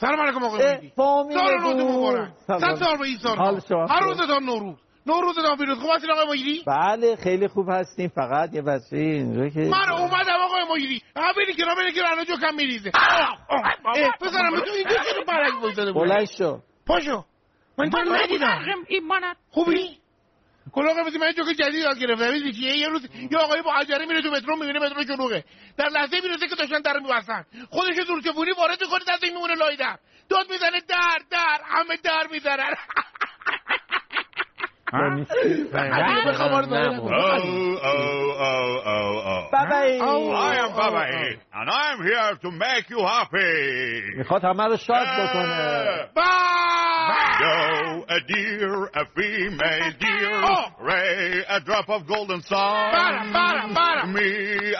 سلام علیکم آقای مهدی سال نوز مبارک صد سال به این سال هر روزتان نوروز. نوروزتان پیروز. خوب هستین آقای مجری بله خیلی خوب هستیم. فقط یه وسیله اینجا که من اومدم آقای مجری همینی که رابطه که رانو جو کم میریزه. بذارم تو اینجا چرا برک بایستاده بلند شو. پاشو. من تو ندیدم خوبی؟ کلاغ بزی من جوک جدید یاد گرفتم. می‌دونی یه روز یه آقایی با عجله میره تو مترو می‌بینه مترو شلوغه در لحظه می‌رسه که داشتن در میبستن. خودش دور چفونی وارد می‌کنه دست این میمونه لای در. داد می‌زنه در در همه در می‌زنن Oh, oh, oh, oh, oh. Bye-bye. Oh, I am Baba and I'm here to make you happy. میخواد همه رو شاد بکنه Yo, a deer, a female deer, Ray, a drop of golden sun. Me,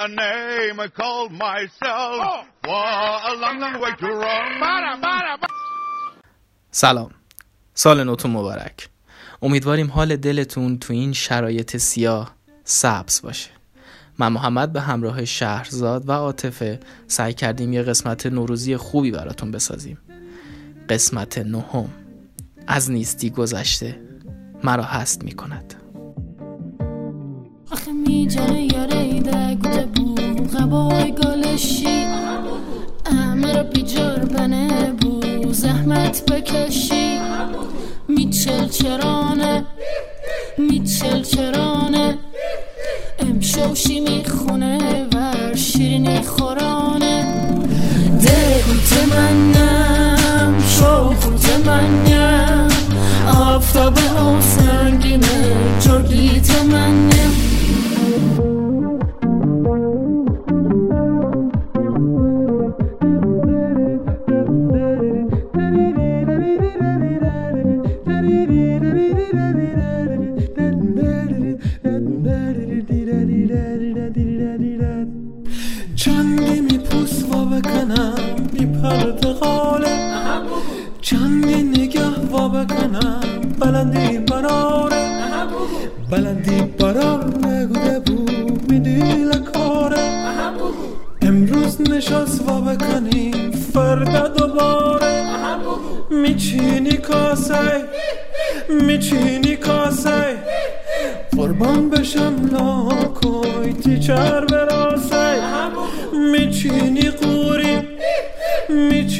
a name I called myself. For a long, long way to run. سلام سال نوتون مبارک امیدواریم حال دلتون تو این شرایط سیاه سبز باشه. من محمد به همراه شهرزاد و عاطفه سعی کردیم یه قسمت نوروزی خوبی براتون بسازیم. قسمت نهم. از نیستی گذشته مرا هست می کند زحمت بکشی. میچل چرانه میچل چرانه. امشوشی می‌خونه ور شیرینی خورانه. دلت منم شوخوت منم. آفتاب ها سنگینه جرگیت منم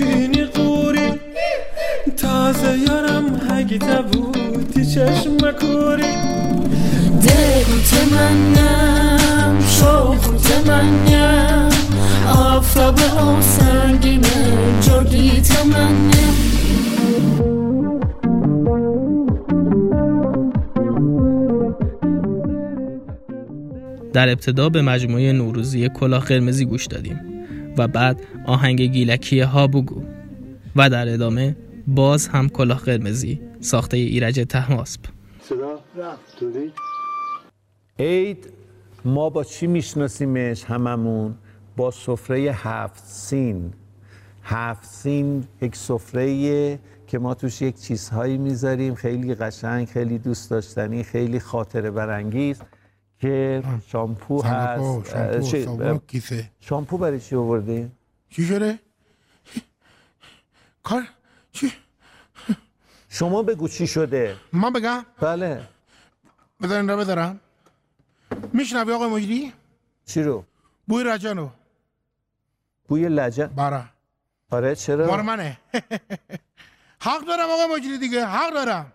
میچینی قوری. تازه یارم هگیته بودی چشم کوری دلت منم شوخوت منم آفتاب ها سنگینه جرگیت منم. در ابتدا به مجموعه نوروزی کلاه قرمزی گوش دادیم. و بعد آهنگ گیلکی هابوگو و در ادامه باز هم کلاه قرمزی ساخته ایرج تهماسب. صدا رفت عید ما با چی میشناسیمش هممون؟ با سفره هفت سین. هفت سین یک سفره که ما توش یک چیزهایی می‌ذاریم خیلی قشنگ خیلی دوست داشتنی خیلی خاطره برانگیز. که شامپو هست. شامپو، کیسه. شامپو برای چی آوردی؟ چی شده؟ کار؟ چی؟ شما بگو چی شده. من بگم؟ بله. بذارین را بذارم. میشنوی آقای مجری؟ چی رو؟ بوی رجانو. بوی لجن؟ برا آره چرا؟ مال منه. حق دارم آقای مجری دیگه حق دارم.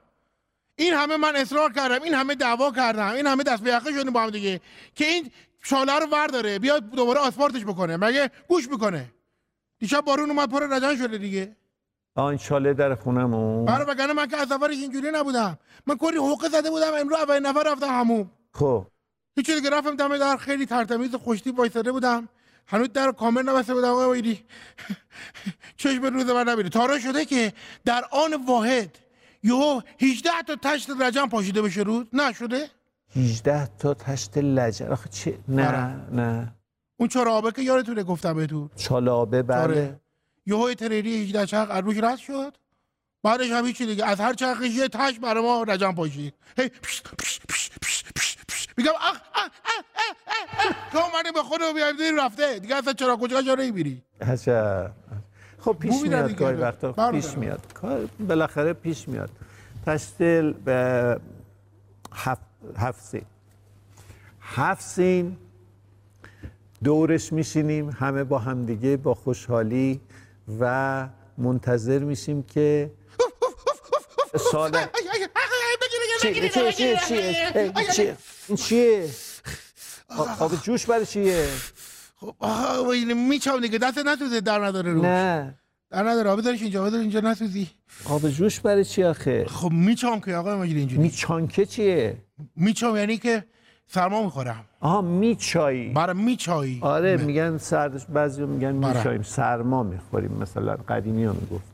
این همه من اصرار کردم این همه دعوا کردم این همه دست به یقه شدیم با هم دیگه. که این شاله رو ورداره بیاد دوباره آسفالتش بکنه مگه گوش می‌کنه؟ دیشب بارون اومد پر رجان شده دیگه. آه این چاله در خونمون. برای وگرنه من که از اولش اینجوری نبودم. من کلی حقه زده بودم امروز اولین نفر رفتم هموم خب. هیچی دیگه رفتم دم در خیلی ترتمیز خوشتی وایساده بودم. هنوز در کامل نبسته بودم آقا ویدی. چشم روز من نمیره تارا شده که در آن واحد یهو 18 تا تشت رجم پاشیده بشه روز نه شده 18 تا تشت لجن. آخه چه نه آره. نه. اون چهار آبه که یادتونه گفتم بهتون. چالابه بله. آره. یهو تریری 18 چرخ از روش رد شد. بعدش هم هیچی دیگه. از هر چرخش یه تش برای ما رجم پاشید. هی. میگم اخ اه اه اه. تو اومدی به خود بیایم رفته. دیگه اصلا چرا کجا جا نمیری عجب. خب پیش میاد دیگه. گاهی وقتا. پیش میاد. کار بالاخره پیش میاد. تشتل به هفت, هفت سین. هفت سین دورش میشینیم همه با همدیگه با خوشحالی و منتظر میشیم که سال چیه چیه چیه چیه چیه آب جوش برای چیه؟ خب آها این میچام دیگه. دست نسوزه در نداره رو نه. در نداره. آب بذارش اینجا بذار اینجا نسوزی. آب جوش برای چی آخه؟ خب میچام که آقا مجید اینجوری. میچانکه چیه؟ میچام یعنی که سرما می‌خورم. آها میچایی. برای میچایی. آره میگن سردش بعضی میگن. میچاییم. سرما می‌خوریم مثلا. قدیمی ها می‌گفت.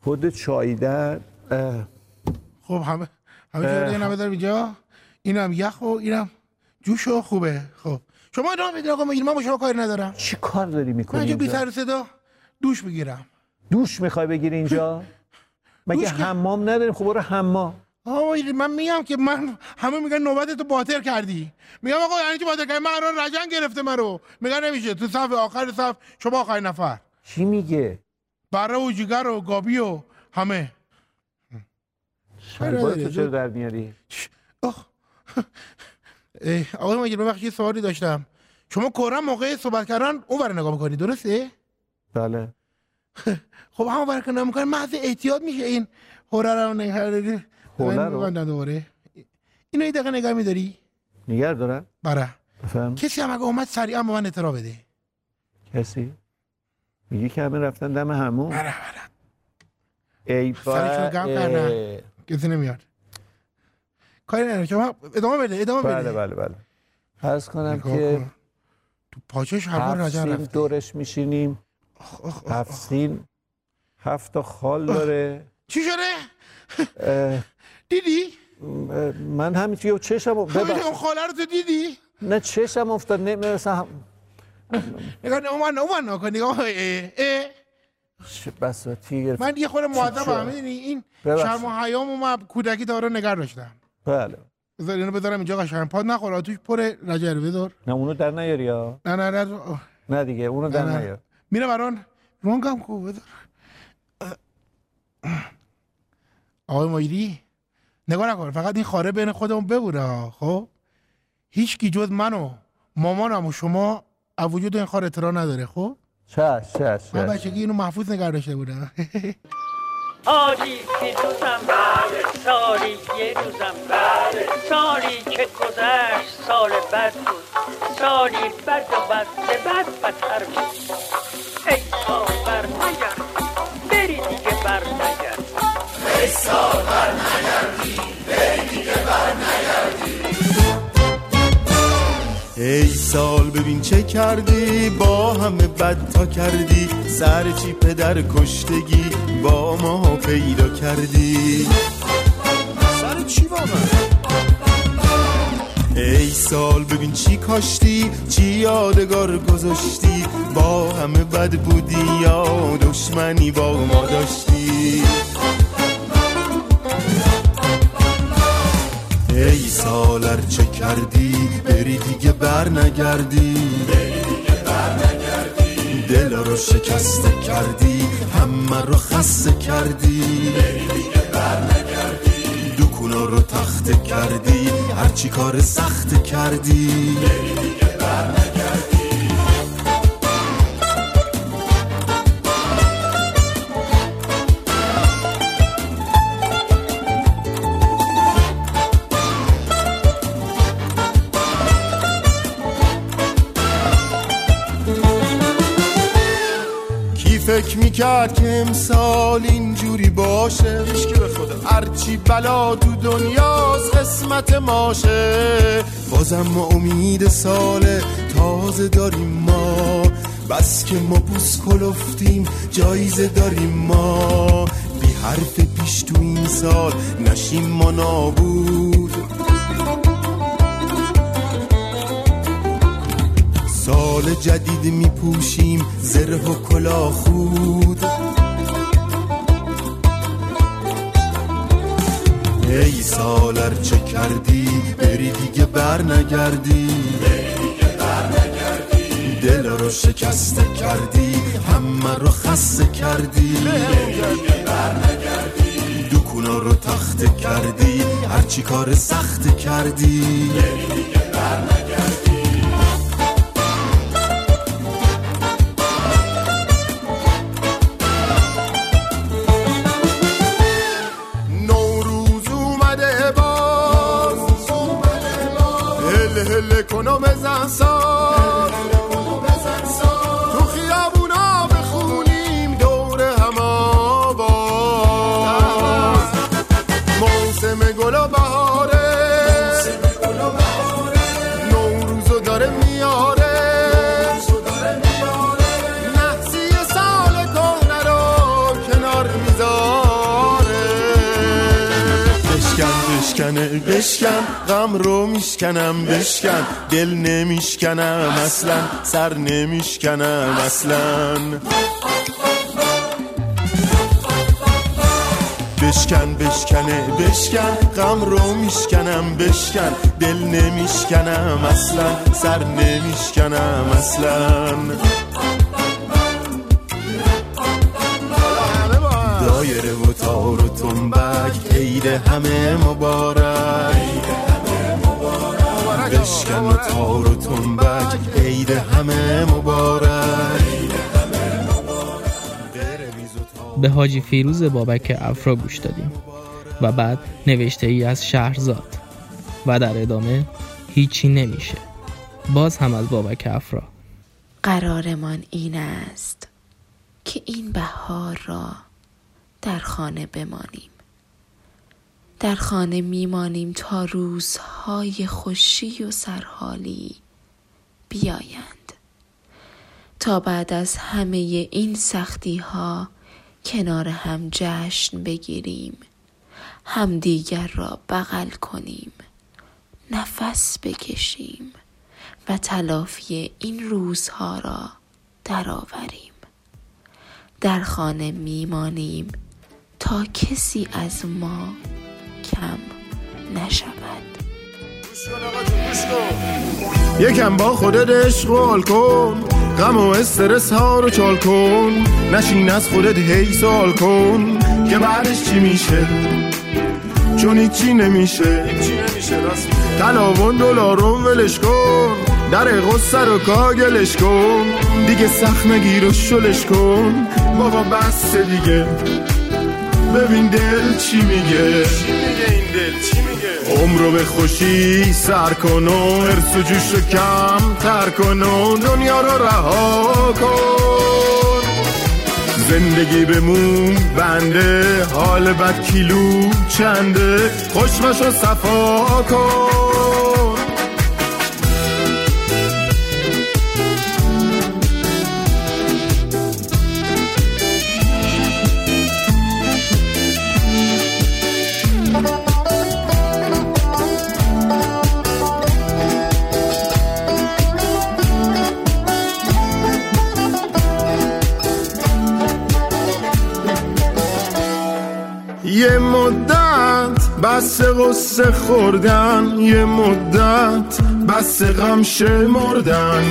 خود چاییدن اه، خب همه همه دیگه نبذار اینجا. اینم یخ و اینم جوش و خوبه. خب. شما ادامه بدید آقا من با شما کاری ندارم. چی کار داری من می‌کنی اینجا بی سر صدا دوش بگیرم دوش می‌خوای بگیری اینجا؟ مگه حمام نداریم؟ خب برو حمام. آقا من میگم که من همه میگن نوبت تو باطر کردی. میگم آقا یعنی چی باطر کردی؟ من قرار رجن گرفته مرو میگن نمیشه. تو صف آخر صف شما آخرین نفر. چی میگه؟ بره و جگر و گابی و همه. شلوار تو چرا در میاری؟ آخ. آقای ببخشید یه سوالی داشتم. شما کورا موقع صحبت کردن اون ور نگاه می‌کنی درسته؟ بله. خب همون ور که نگاه می‌کنی محض احتیاط میشه این هوره رو نگاه داری؟ هوره رو؟ دوباره. اینو یه دقیقه نگاه میداری؟ نگر دارم. بره بفهم کسی هم اگه اومد سریعا به من اطلاع بده. کسی؟ میگی که همه رفتن دم همون. بره بره ای. اه. کسی نمیاد. کاری نداره شما ادامه بده ادامه بله بده بله بله عرض کنم نگاه که کن. تو هفت رجن سین رفته دورش میشینیم هفت. سین هفت خال داره چی شده؟ دیدی؟ من همین توی چشم ببخش اون خاله رو تو دیدی؟ نه چشم افتاد نمی‌رسم نگاه نه اومن اومن نکن نگاه اه اه بساتی من یه شد؟ مؤدبم می‌دونی این. شرم و حیامو من کودکی داره نگر داشتم بله. بذار اینو بذارم اینجا قشنگ. پاد نخوره توش پر رجر بذار. نه اونو در نیاری ها نه نه نه نه دیگه اونو در. نیار. میره بران رونگم کو بذار. آقای مایری نگاه نکن فقط این خاره بین خودمون ببوره خب؟ هیچ کی جز من و مامانم و شما از وجود این خار اطلاع نداره خب؟ چش چش. من بچگی اینو محفوظ نگه داشته بودم. آری که روزم سالی یه روزم سالی که گذشت سال بد بود سالی بد و بد به بد بدتر بود ای سال ببین چه کردی؟ با همه بد تا کردی. سر چی پدر کشتگی؟ با ما پیدا کردی. سر چی واقعا ای سال ببین چی کاشتی؟ چی یادگار گذاشتی؟ با همه بد بودی یا دشمنی با ما داشتی؟ ای سالر چه کردی بری دیگه بر نگردی. دل رو شکسته کردی همه رو خسته کردی. دکونا رو تخته کردی هرچی کار سخت کردی. کی می‌کرد که امسال اینجوری باشه. هیچکی به خدا هرچی بلا تو دنیاست قسمت ماشه. بازم ما امید سال تازه داریم ما. بس که ما بوس کلفتیم جایزه داریم ما. بی حرف پیش تو این سال نشیم ما نابود. جدید میپوشیم زره و کلاه خود. ای سالر چه کردی بری دیگه بر نگردی. دل رو شکسته کردی همه رو خسته کردی. دکونا رو تخته کردی هرچی کار سخت کردی. هل کن و بشکن. غم رو میشکنم بشکن. دل نمیشکنم اصلا. سر نمیشکنم اصلا. بشکن بشکنه بشکن. غم رو میشکنم بشکن. دل نمیشکنم اصلا. سر نمیشکنم اصلا. دایره و تار و تنبک عید همه مبارک. بشکن و تار و تنبک عید همه مبارک. به حاجی فیروز بابک افرا گوش دادیم. و بعد نوشته ای از شهرزاد. و در ادامه هیچی نمیشه. باز هم از بابک افرا. قرارمان این است که این بهار را در خانه بمانیم. در خانه میمانیم تا روزهای خوشی و سرحالی بیایند. تا بعد از همه این سختی ها کنار هم جشن بگیریم. همدیگر را بغل کنیم. نفس بکشیم و تلافی این روزها را درآوریم. در خانه میمانیم تا کسی از ما کم نشود. یکم با خودت عشق کن غم و استرس ها رو چال کن. نشین از خودت هی سوال کن که بعدش چی میشه؟ چون هیچی نمیشه. تلاون دلارون ولش کن در غصه رو کاگلش کن. دیگه سخت نگیر و شلش کن. بابا بس دیگه. ببین دل چی میگه. عمرو به خوشی سر کن و ارس و جوش رو کم تر کن و دنیا رو رها کن. زندگی بمون بنده حال بد کیلو چنده؟ خوشمش رو صفا کن. قصه خوردن یه مدت بس غم شمردن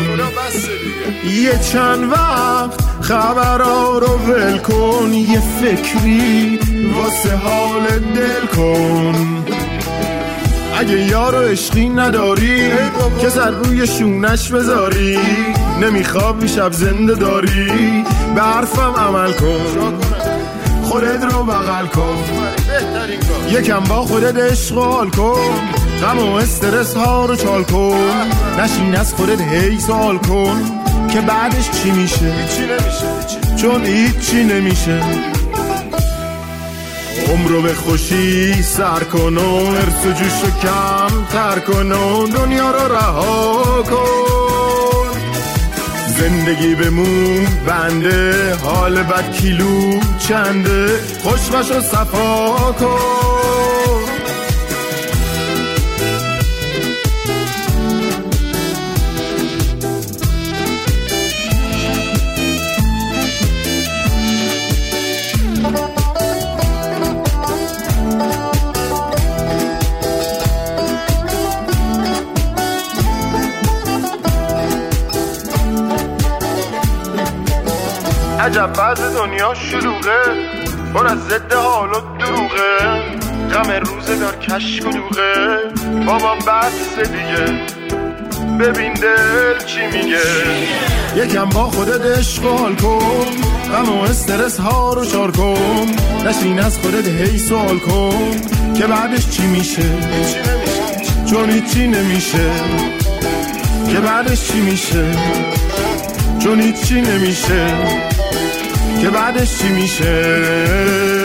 یه چند وقت خبرها رو ول کن یه فکری واسه حال دل کن. اگه یارو عشقی نداری که سر روی شونش بذاری نمیخواب شب زنده داری به حرفم عمل کن. خودت رو بغل کن. یکم با خودت و حال کن. غم و استرس ها رو چال کن. نشین از خودت هی سوال کن. که بعدش چی میشه؟ چون هیچی نمیشه. عمرو به خوشی سر کن و ارس و جوش رو کم تر کن و دنیا رو رها کن. زندگی بمون بنده حال بد کیلو چنده؟ خوشمش رو صفا کن. بعد دنیا شلوغه. پر از ضد و دروغه. غم روزه دار کشک و دوغه بابا بس دیگه. ببین دل چی میگه. یکم با خودت عشق کن. غم و استرس ها رو چار کن. نشین از خودت هی سوال کن. که بعدش چی میشه؟ چون هیچی نمیشه. که بعدش چی میشه؟ چون هیچی نمیشه. که بعدش چی میشه؟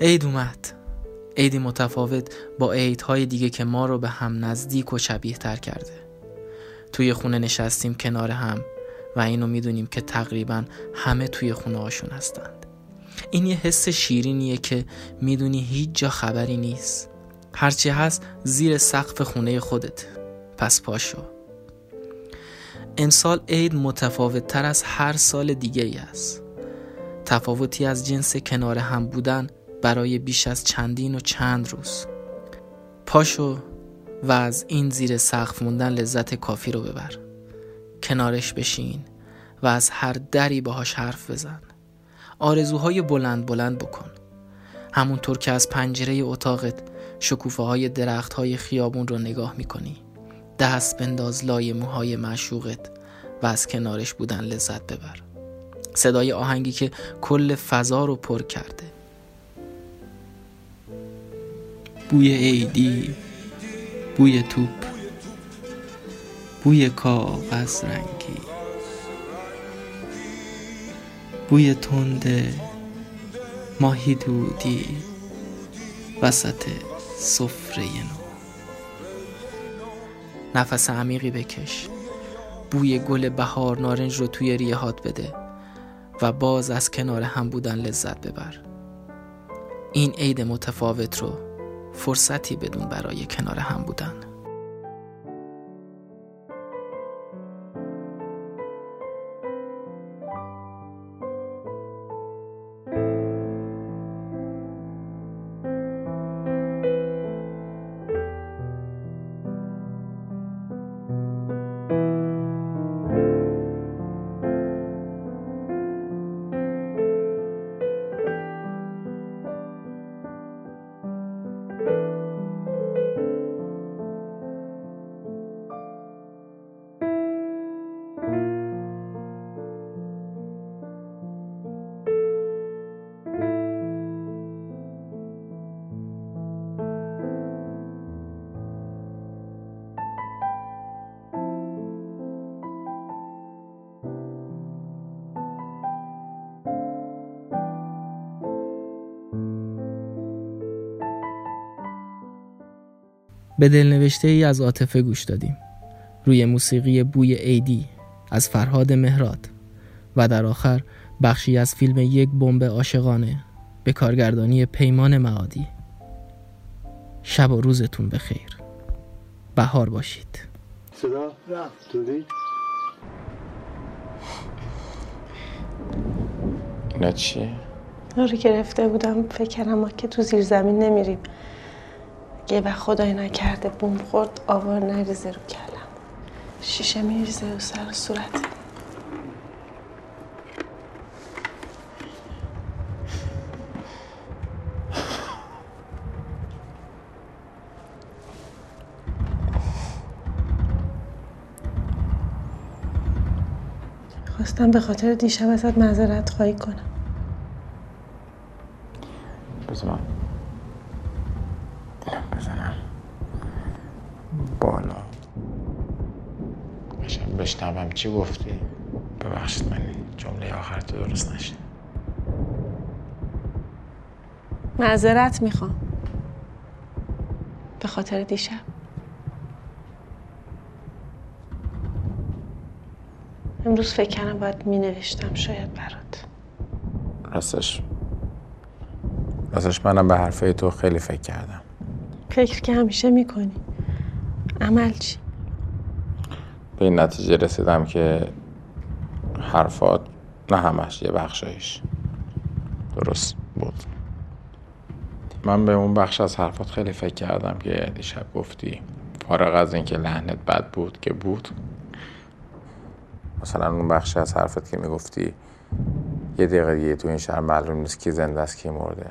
عید اومد. عیدی متفاوت با عیدهای دیگه که ما رو به هم نزدیک و شبیه تر کرده. توی خونه نشستیم کنار هم و اینو می‌دونیم که تقریبا همه توی خونه هاشون هستند. این یه حس شیرینیه که می‌دونی هیچ جا خبری نیست. هرچی هست زیر سقف خونه خودت. پس پاشو. امسال عید متفاوت تر از هر سال دیگه ای است. تفاوتی از جنس کنار هم بودن برای بیش از چندین و چند روز. پاشو و از این زیر سقف موندن لذت کافی رو ببر. کنارش بشین و از هر دری باهاش حرف بزن. آرزوهای بلند بلند بکن. همونطور که از پنجره اتاقت شکوفه های درخت های خیابون رو نگاه می‌کنی. دست بنداز لای موهای معشوقت و از کنارش بودن لذت ببر. صدای آهنگی که کل فضا رو پر کرده. بوی عیدی بوی توپ بوی کاغذ رنگی بوی تند ماهی دودی وسط سفره نو. نفس عمیقی بکش. بوی گل بهار نارنج رو توی ریهات بده و باز از کنار هم بودن لذت ببر. این عید متفاوت رو فرصتی بدون برای کنار هم بودن. به دلنوشته ای از عاطفه گوش دادیم. روی موسیقی بوی ایدی از فرهاد مهراد و در آخر بخشی از فیلم یک بمب عاشقانه به کارگردانی پیمان معادی. شب و روزتون بخیر. بهار باشید. صدا؟ تودی اینا چیه؟ رو گرفته بودم. فکر کردم ما که تو زیر زمین نمیریم. یه وقت خدای نکرده بوم خورد آوار نریزه رو کلم. شیشه میریزه رو سر صورت. خواستم به خاطر دیشب ازت معذرت خواهی کنم. بزنم چی گفتی؟ ببخشید من جمله آخر تو درست نشد معذرت می‌خوام. به خاطر دیشب. امروز فکر کردم باید می نوشتم شاید برات. راستش راستش منم به حرفه تو خیلی فکر کردم. فکر که همیشه می‌کنی. عمل چی؟ به این نتیجه رسیدم که حرفات نه همش یه بخشایش. درست بود. من به اون بخش از حرفات خیلی فکر کردم که دیشب گفتی. فارغ از اینکه لحنت بد بود که بود. مثلا اون بخش از حرفت که می‌گفتی یه دقیقه دیگه تو این شهر معلوم نیست کی زنده است کی مرده.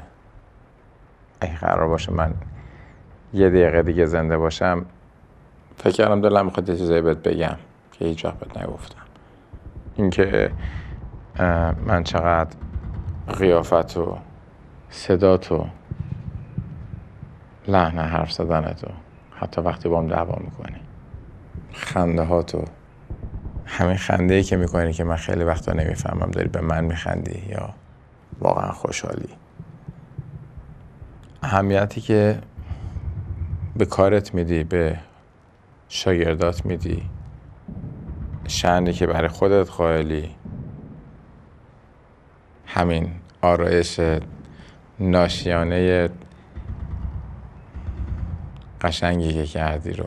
اگه قرار باشه من یه دقیقه دیگه زنده باشم فکر کردم دلم می‌خواد یه چیزایی بهت بگم که هیچ وقت بهت نگفتم. اینکه من چقدر قیافت و صدات و لحن حرف زدن تو حتی وقتی با هم دعوا می‌کنی خنده ها تو همین خنده ای که می‌کنی که من خیلی وقتا نمی‌فهمم داری به من میخندی یا واقعا خوشحالی. اهمیتی که به کارت میدی به شاگردات میدی. شعنی که برای خودت قائلی. همین آرایش ناشیانه قشنگی که کردی رو.